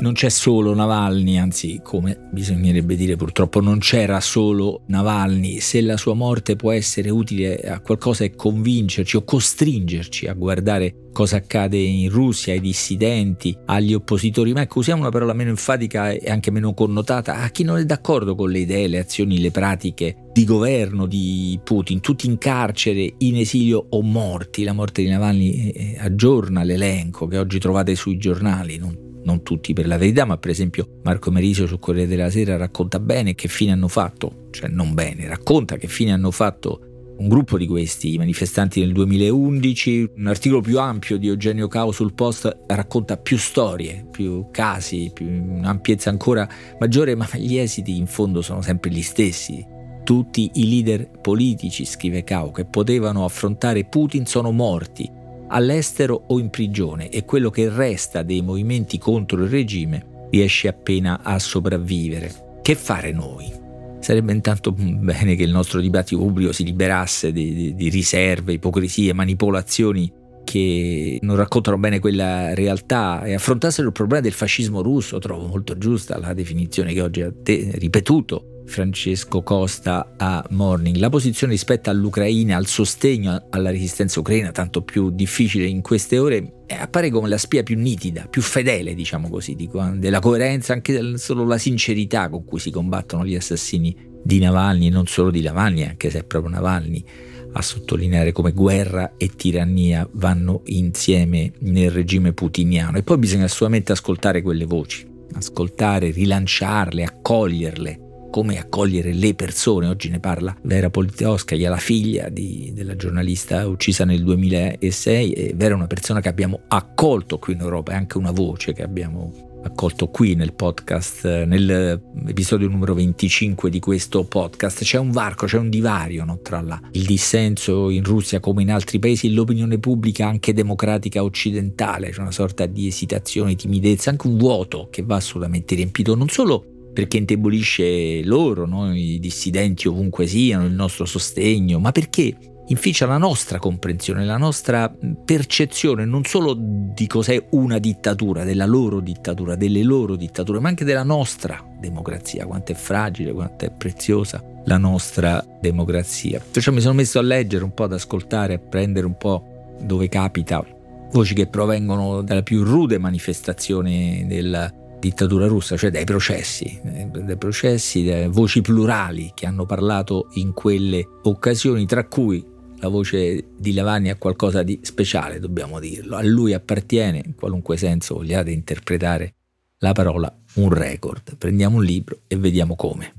non c'è solo Navalny, anzi come bisognerebbe dire purtroppo non c'era solo Navalny, se la sua morte può essere utile a qualcosa e convincerci o costringerci a guardare cosa accade in Russia ai dissidenti, agli oppositori, ma ecco usiamo una parola meno enfatica e anche meno connotata, a chi non è d'accordo con le idee, le azioni, le pratiche di governo di Putin, tutti in carcere, in esilio o morti. La morte di Navalny eh, aggiorna l'elenco che oggi trovate sui giornali, non non tutti per la verità, ma per esempio Marco Merisio su Corriere della Sera racconta bene che fine hanno fatto, cioè non bene, racconta che fine hanno fatto un gruppo di questi manifestanti nel 2011, un articolo più ampio di Eugenio Cao sul post racconta più storie, più casi, più un'ampiezza ancora maggiore, ma gli esiti in fondo sono sempre gli stessi. Tutti i leader politici, scrive Cao, che potevano affrontare Putin sono morti all'estero o in prigione e quello che resta dei movimenti contro il regime riesce appena a sopravvivere. Che fare noi? Sarebbe intanto bene che il nostro dibattito pubblico si liberasse di, di, di riserve, ipocrisie, manipolazioni che non raccontano bene quella realtà e affrontassero il problema del fascismo russo. Trovo molto giusta la definizione che oggi ha ripetuto Francesco Costa a Morning. La posizione rispetto all'Ucraina, al sostegno alla resistenza ucraina, tanto più difficile in queste ore, eh, appare come la spia più nitida, più fedele, diciamo così, dico, eh, della coerenza, anche solo la sincerità con cui si combattono gli assassini di Navalny e non solo di Navalny, anche se è proprio Navalny a sottolineare come guerra e tirannia vanno insieme nel regime putiniano. E poi bisogna assolutamente ascoltare quelle voci, ascoltare, rilanciarle, accoglierle come accogliere le persone. Oggi ne parla Vera Politkovskaya, la figlia di, della giornalista uccisa nel 2006. E Vera è una persona che abbiamo accolto qui in Europa, è anche una voce che abbiamo accolto qui nel podcast, nell'episodio numero 25 di questo podcast. C'è un varco, c'è un divario no, tra la, il dissenso in Russia come in altri paesi e l'opinione pubblica anche democratica occidentale. C'è una sorta di esitazione, timidezza, anche un vuoto che va assolutamente riempito non solo perché indebolisce loro, no? i dissidenti ovunque siano, il nostro sostegno, ma perché inficia la nostra comprensione, la nostra percezione non solo di cos'è una dittatura, della loro dittatura, delle loro dittature, ma anche della nostra democrazia, quanto è fragile, quanto è preziosa la nostra democrazia. Perciò mi sono messo a leggere un po', ad ascoltare, a prendere un po' dove capita voci che provengono dalla più rude manifestazione del dittatura russa, cioè dai processi, eh, dai processi, dalle voci plurali che hanno parlato in quelle occasioni, tra cui la voce di Lavani ha qualcosa di speciale, dobbiamo dirlo. A lui appartiene, in qualunque senso vogliate interpretare la parola, un record. Prendiamo un libro e vediamo come.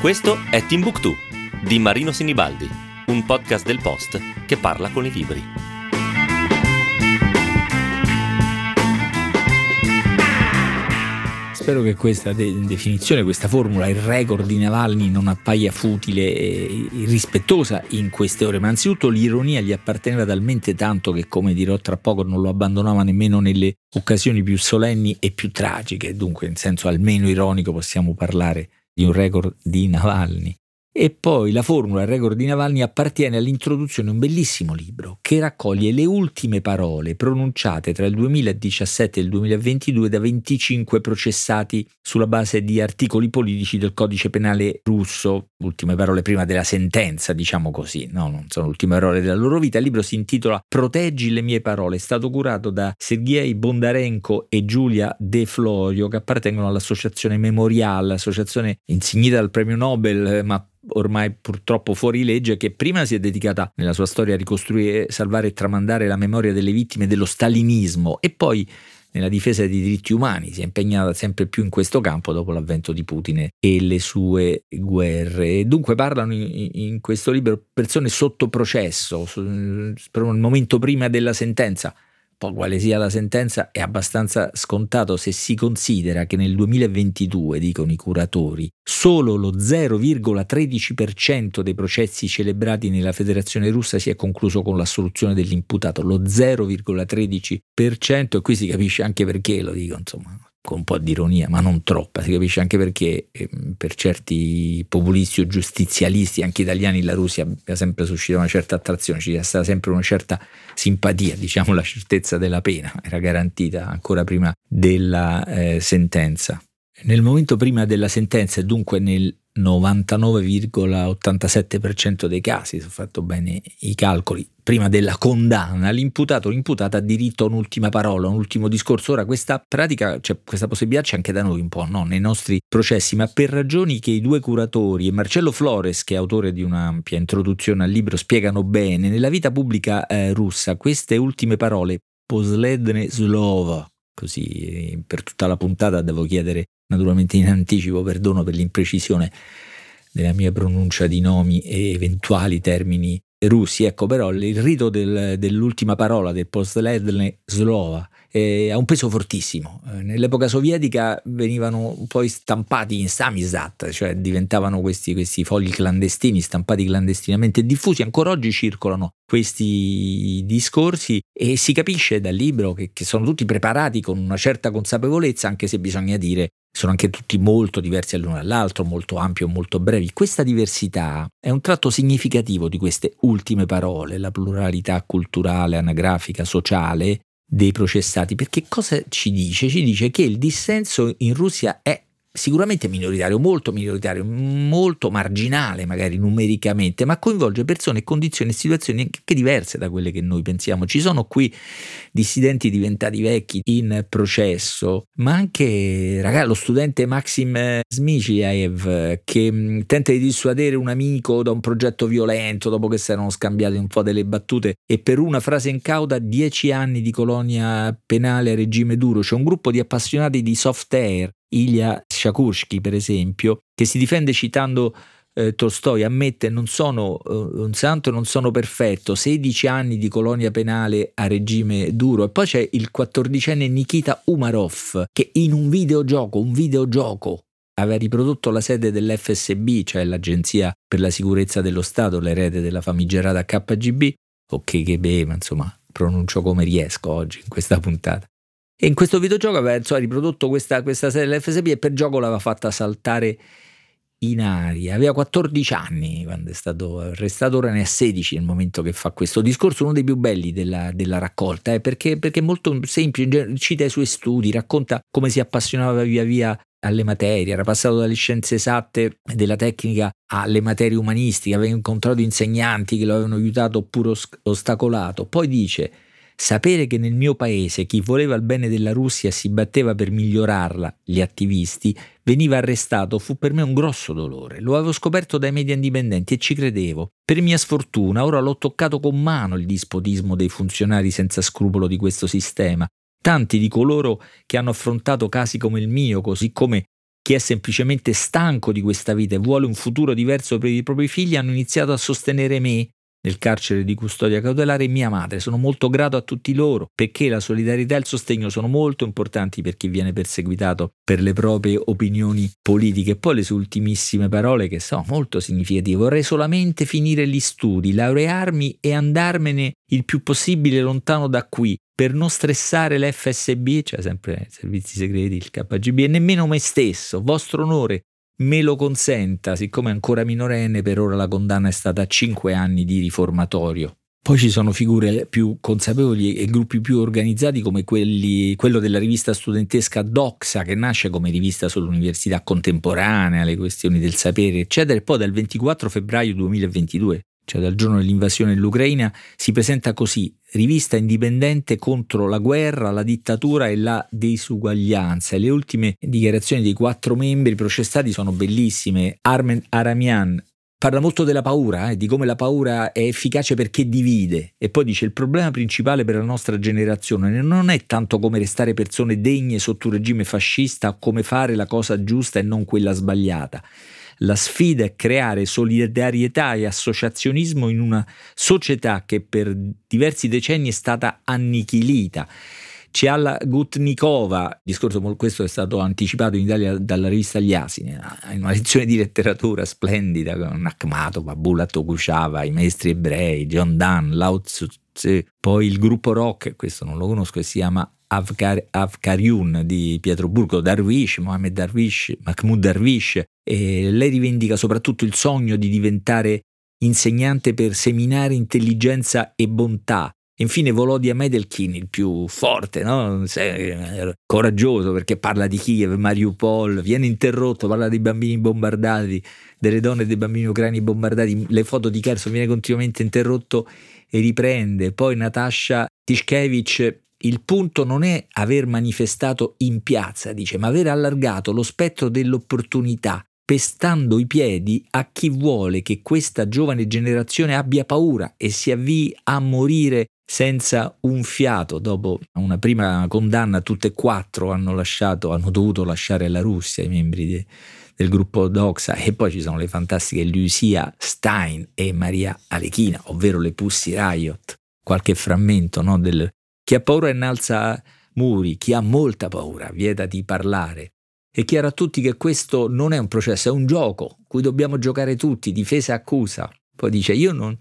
Questo è Timbuktu di Marino Sinibaldi un podcast del Post che parla con i libri. Spero che questa de- definizione, questa formula, il record di Navalny non appaia futile e irrispettosa in queste ore, ma anzitutto l'ironia gli apparteneva talmente tanto che, come dirò tra poco, non lo abbandonava nemmeno nelle occasioni più solenni e più tragiche, dunque in senso almeno ironico possiamo parlare di un record di Navalny. E poi la formula record di Navalny appartiene all'introduzione di un bellissimo libro che raccoglie le ultime parole pronunciate tra il 2017 e il 2022 da 25 processati sulla base di articoli politici del codice penale russo, ultime parole prima della sentenza, diciamo così, no, non sono ultime parole della loro vita. Il libro si intitola Proteggi le mie parole, è stato curato da Sergei Bondarenko e Giulia De Florio che appartengono all'associazione Memorial, associazione insignita dal premio Nobel, ma ormai purtroppo fuori legge, che prima si è dedicata nella sua storia a ricostruire, salvare e tramandare la memoria delle vittime dello stalinismo e poi nella difesa dei diritti umani, si è impegnata sempre più in questo campo dopo l'avvento di Putin e le sue guerre. Dunque parlano in questo libro persone sotto processo, per un momento prima della sentenza, poi quale sia la sentenza è abbastanza scontato se si considera che nel 2022, dicono i curatori, solo lo 0,13% dei processi celebrati nella Federazione russa si è concluso con l'assoluzione dell'imputato, lo 0,13% e qui si capisce anche perché lo dico, insomma, con un po' di ironia, ma non troppa, si capisce anche perché eh, per certi populisti o giustizialisti, anche italiani, la Russia ha sempre suscitato una certa attrazione, ci è stata sempre una certa simpatia, diciamo la certezza della pena, era garantita ancora prima della eh, sentenza. Nel momento prima della sentenza dunque nel 99,87% dei casi, se ho fatto bene i calcoli, prima della condanna, l'imputato o l'imputata ha diritto a un'ultima parola, un ultimo discorso. Ora, questa pratica, cioè questa possibilità c'è anche da noi un po', no? nei nostri processi, ma per ragioni che i due curatori e Marcello Flores, che è autore di un'ampia introduzione al libro, spiegano bene, nella vita pubblica eh, russa queste ultime parole, posledne slova, così per tutta la puntata devo chiedere naturalmente in anticipo perdono per l'imprecisione della mia pronuncia di nomi e eventuali termini russi, ecco però il rito del, dell'ultima parola del postledne slova eh, ha un peso fortissimo. Eh, nell'epoca sovietica venivano poi stampati in samizdat, cioè diventavano questi, questi fogli clandestini, stampati clandestinamente diffusi. Ancora oggi circolano questi discorsi e si capisce dal libro che, che sono tutti preparati con una certa consapevolezza, anche se bisogna dire sono anche tutti molto diversi l'uno dall'altro, molto ampi o molto brevi. Questa diversità è un tratto significativo di queste ultime parole, la pluralità culturale, anagrafica, sociale dei processati, perché cosa ci dice? Ci dice che il dissenso in Russia è sicuramente minoritario, molto minoritario, molto marginale magari numericamente, ma coinvolge persone, condizioni e situazioni anche diverse da quelle che noi pensiamo. Ci sono qui dissidenti diventati vecchi in processo, ma anche ragazzi, lo studente Maxim Smiciev che mm, tenta di dissuadere un amico da un progetto violento dopo che si erano scambiati un po' delle battute e per una frase incauta 10 anni di colonia penale a regime duro. C'è un gruppo di appassionati di soft air Ilya Shakursky, per esempio, che si difende citando eh, Tolstoi, ammette non sono eh, un santo, non sono perfetto, 16 anni di colonia penale a regime duro. E poi c'è il quattordicenne Nikita Umarov, che in un videogioco, un videogioco, aveva riprodotto la sede dell'FSB, cioè l'Agenzia per la Sicurezza dello Stato, l'erede della famigerata KGB, o KGB, ma insomma pronuncio come riesco oggi in questa puntata. E in questo videogioco aveva insomma, riprodotto questa, questa serie dell'FSB e per gioco l'aveva fatta saltare in aria. Aveva 14 anni quando è stato arrestato, ora ne ha 16 nel momento che fa questo discorso, uno dei più belli della, della raccolta, eh, perché, perché, è molto semplice, cita i suoi studi, racconta come si appassionava via via alle materie, era passato dalle scienze esatte della tecnica alle materie umanistiche, aveva incontrato insegnanti che lo avevano aiutato oppure ostacolato. Poi dice Sapere che nel mio paese chi voleva il bene della Russia si batteva per migliorarla, gli attivisti, veniva arrestato fu per me un grosso dolore. Lo avevo scoperto dai media indipendenti e ci credevo. Per mia sfortuna ora l'ho toccato con mano il dispotismo dei funzionari senza scrupolo di questo sistema. Tanti di coloro che hanno affrontato casi come il mio, così come chi è semplicemente stanco di questa vita e vuole un futuro diverso per i propri figli, hanno iniziato a sostenere me nel carcere di custodia cautelare mia madre. Sono molto grato a tutti loro perché la solidarietà e il sostegno sono molto importanti per chi viene perseguitato per le proprie opinioni politiche. E poi le sue ultimissime parole che sono molto significative. Vorrei solamente finire gli studi, laurearmi e andarmene il più possibile lontano da qui per non stressare l'FSB, cioè sempre i servizi segreti, il KGB, e nemmeno me stesso. Vostro onore, me lo consenta, siccome è ancora minorenne, per ora la condanna è stata a 5 anni di riformatorio. Poi ci sono figure più consapevoli e gruppi più organizzati come quelli, quello della rivista studentesca Doxa che nasce come rivista sull'università contemporanea, le questioni del sapere eccetera e poi dal 24 febbraio 2022 cioè dal giorno dell'invasione dell'Ucraina, si presenta così, rivista indipendente contro la guerra, la dittatura e la disuguaglianza. E le ultime dichiarazioni dei quattro membri processati sono bellissime. Armen Aramian parla molto della paura, eh, di come la paura è efficace perché divide. E poi dice il problema principale per la nostra generazione non è tanto come restare persone degne sotto un regime fascista o come fare la cosa giusta e non quella sbagliata la sfida è creare solidarietà e associazionismo in una società che per diversi decenni è stata annichilita. C'è alla Gutnikova, discorso questo è stato anticipato in Italia dalla rivista Gli Asini, in una lezione di letteratura splendida con Akhmatova, Bulat Okushava, i maestri ebrei, John Donne, Lao Tzu, poi il gruppo rock, questo non lo conosco, si chiama Avkar, Avkariun di Pietro Burgo, Darwish, Mohamed Darwish, Mahmoud Darwish, e lei rivendica soprattutto il sogno di diventare insegnante per seminare intelligenza e bontà. Infine Volodya Medelkin, il più forte, no? coraggioso perché parla di Kiev, Mariupol, viene interrotto, parla dei bambini bombardati, delle donne e dei bambini ucraini bombardati, le foto di Kherson viene continuamente interrotto e riprende. Poi Natasha Tishkevich il punto non è aver manifestato in piazza, dice, ma aver allargato lo spettro dell'opportunità pestando i piedi a chi vuole che questa giovane generazione abbia paura e si avvii a morire senza un fiato. Dopo una prima condanna, tutte e quattro hanno lasciato, hanno dovuto lasciare la Russia, i membri de, del gruppo Doxa, e poi ci sono le fantastiche Lucia Stein e Maria Alechina, ovvero le Pussy Riot. Qualche frammento no, del chi ha paura innalza muri, chi ha molta paura vieta di parlare. È chiaro a tutti che questo non è un processo, è un gioco, cui dobbiamo giocare tutti, difesa e accusa. Poi dice, io non,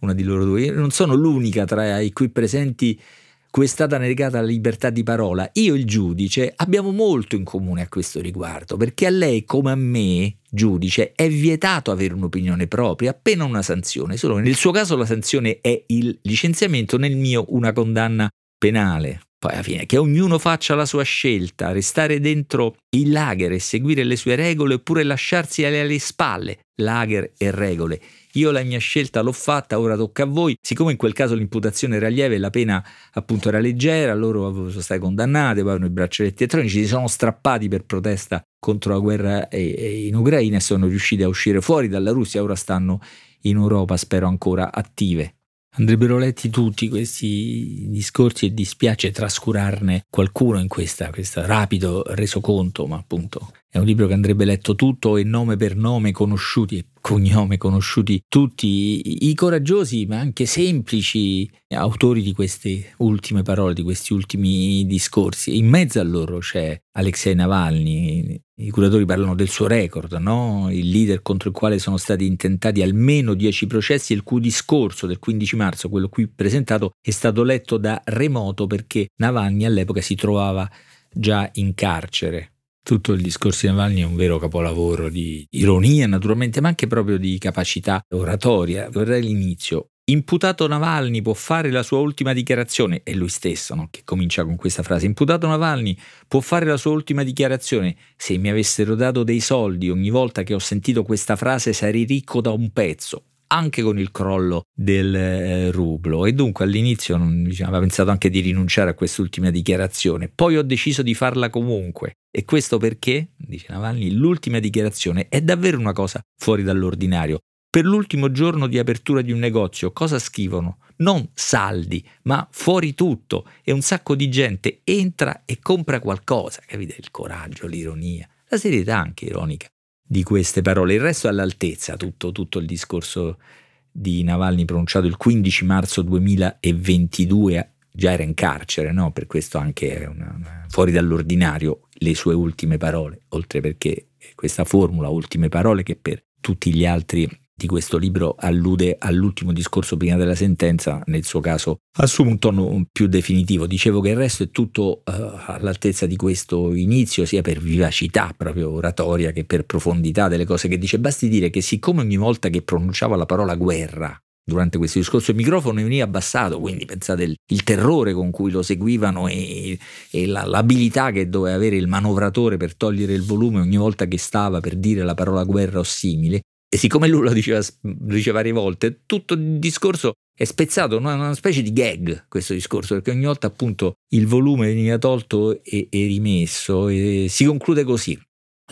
una di loro due, non sono l'unica tra i qui presenti cui è stata negata la libertà di parola. Io e il giudice abbiamo molto in comune a questo riguardo, perché a lei come a me, giudice, è vietato avere un'opinione propria, appena una sanzione. Solo nel suo caso la sanzione è il licenziamento, nel mio una condanna penale. Poi alla fine, che ognuno faccia la sua scelta, restare dentro il lager e seguire le sue regole oppure lasciarsi alle spalle lager e regole. Io la mia scelta l'ho fatta, ora tocca a voi. Siccome in quel caso l'imputazione era lieve e la pena appunto era leggera, loro sono state condannate, poi hanno i braccialetti elettronici, si sono strappati per protesta contro la guerra in Ucraina e sono riusciti a uscire fuori dalla Russia, ora stanno in Europa, spero ancora attive. Andrebbero letti tutti questi discorsi e dispiace trascurarne qualcuno in questa, questo rapido resoconto, ma appunto è un libro che andrebbe letto tutto e nome per nome conosciuti e cognome conosciuti tutti i coraggiosi ma anche semplici autori di queste ultime parole, di questi ultimi discorsi. In mezzo a loro c'è Alexei Navalny, i curatori parlano del suo record, no? il leader contro il quale sono stati intentati almeno dieci processi, il cui discorso del 15 marzo, quello qui presentato, è stato letto da remoto perché Navalny all'epoca si trovava già in carcere. Tutto il discorso di Navalny è un vero capolavoro di ironia, naturalmente, ma anche proprio di capacità oratoria. Vorrei l'inizio. Imputato Navalny può fare la sua ultima dichiarazione, è lui stesso no? che comincia con questa frase. Imputato Navalny può fare la sua ultima dichiarazione. Se mi avessero dato dei soldi ogni volta che ho sentito questa frase sarei ricco da un pezzo anche con il crollo del eh, rublo e dunque all'inizio non, diciamo, aveva pensato anche di rinunciare a quest'ultima dichiarazione, poi ho deciso di farla comunque e questo perché, dice Navalny, l'ultima dichiarazione è davvero una cosa fuori dall'ordinario. Per l'ultimo giorno di apertura di un negozio cosa scrivono? Non saldi, ma fuori tutto e un sacco di gente entra e compra qualcosa, capite? Il coraggio, l'ironia, la serietà anche ironica di queste parole. Il resto è all'altezza, tutto, tutto il discorso di Navalny pronunciato il 15 marzo 2022 già era in carcere, no? per questo anche una, una, fuori dall'ordinario le sue ultime parole, oltre perché questa formula, ultime parole, che per tutti gli altri di questo libro allude all'ultimo discorso prima della sentenza, nel suo caso assume un tono più definitivo. Dicevo che il resto è tutto uh, all'altezza di questo inizio, sia per vivacità proprio oratoria che per profondità delle cose che dice. Basti dire che siccome ogni volta che pronunciava la parola guerra durante questo discorso il microfono veniva abbassato, quindi pensate il, il terrore con cui lo seguivano e, e la, l'abilità che doveva avere il manovratore per togliere il volume ogni volta che stava per dire la parola guerra o simile, e siccome lui lo diceva, lo diceva varie volte, tutto il discorso è spezzato, una, una specie di gag questo discorso, perché ogni volta appunto il volume veniva tolto e, e rimesso e si conclude così.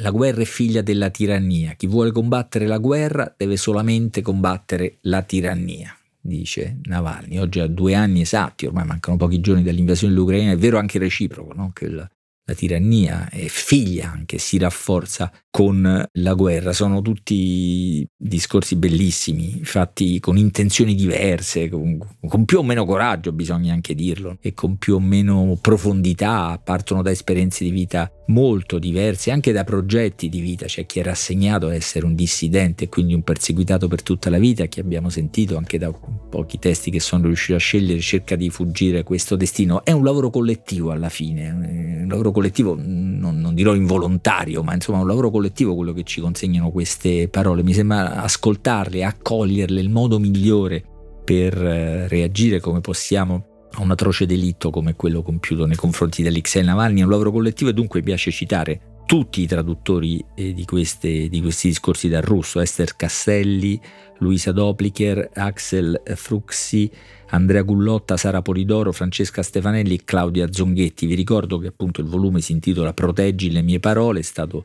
La guerra è figlia della tirannia. Chi vuole combattere la guerra deve solamente combattere la tirannia, dice Navalny. Oggi ha due anni esatti, ormai mancano pochi giorni dall'invasione dell'Ucraina, è vero anche reciproco, no? che la, la tirannia è figlia anche, si rafforza con la guerra. Sono tutti discorsi bellissimi, fatti con intenzioni diverse, con, con, più o meno coraggio, bisogna anche dirlo, e con più o meno profondità, partono da esperienze di vita molto diverse, anche da progetti di vita. C'è chi è rassegnato a essere un dissidente e quindi un perseguitato per tutta la vita, che abbiamo sentito anche da pochi testi che sono riusciti a scegliere, cerca di fuggire questo destino. È un lavoro collettivo alla fine, un lavoro collettivo non, non dirò involontario, ma insomma un lavoro collettivo quello che ci consegnano queste parole. Mi sembra ascoltarle, accoglierle, il modo migliore per eh, reagire come possiamo a un atroce delitto come quello compiuto nei confronti di Alexei Navalny. È un lavoro collettivo e dunque piace citare tutti i traduttori eh, di, queste, di, questi discorsi dal russo, Esther Castelli, Luisa Doplicher, Axel Fruxi, Andrea Gullotta, Sara Polidoro, Francesca Stefanelli e Claudia Zonghetti. Vi ricordo che appunto il volume si intitola Proteggi le mie parole, è stato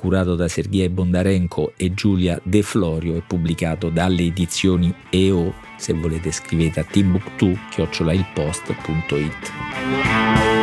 curato da Sergei Bondarenko e Giulia De Florio e pubblicato dalle edizioni EO. Se volete scrivete a timbuktu-ilpost.it.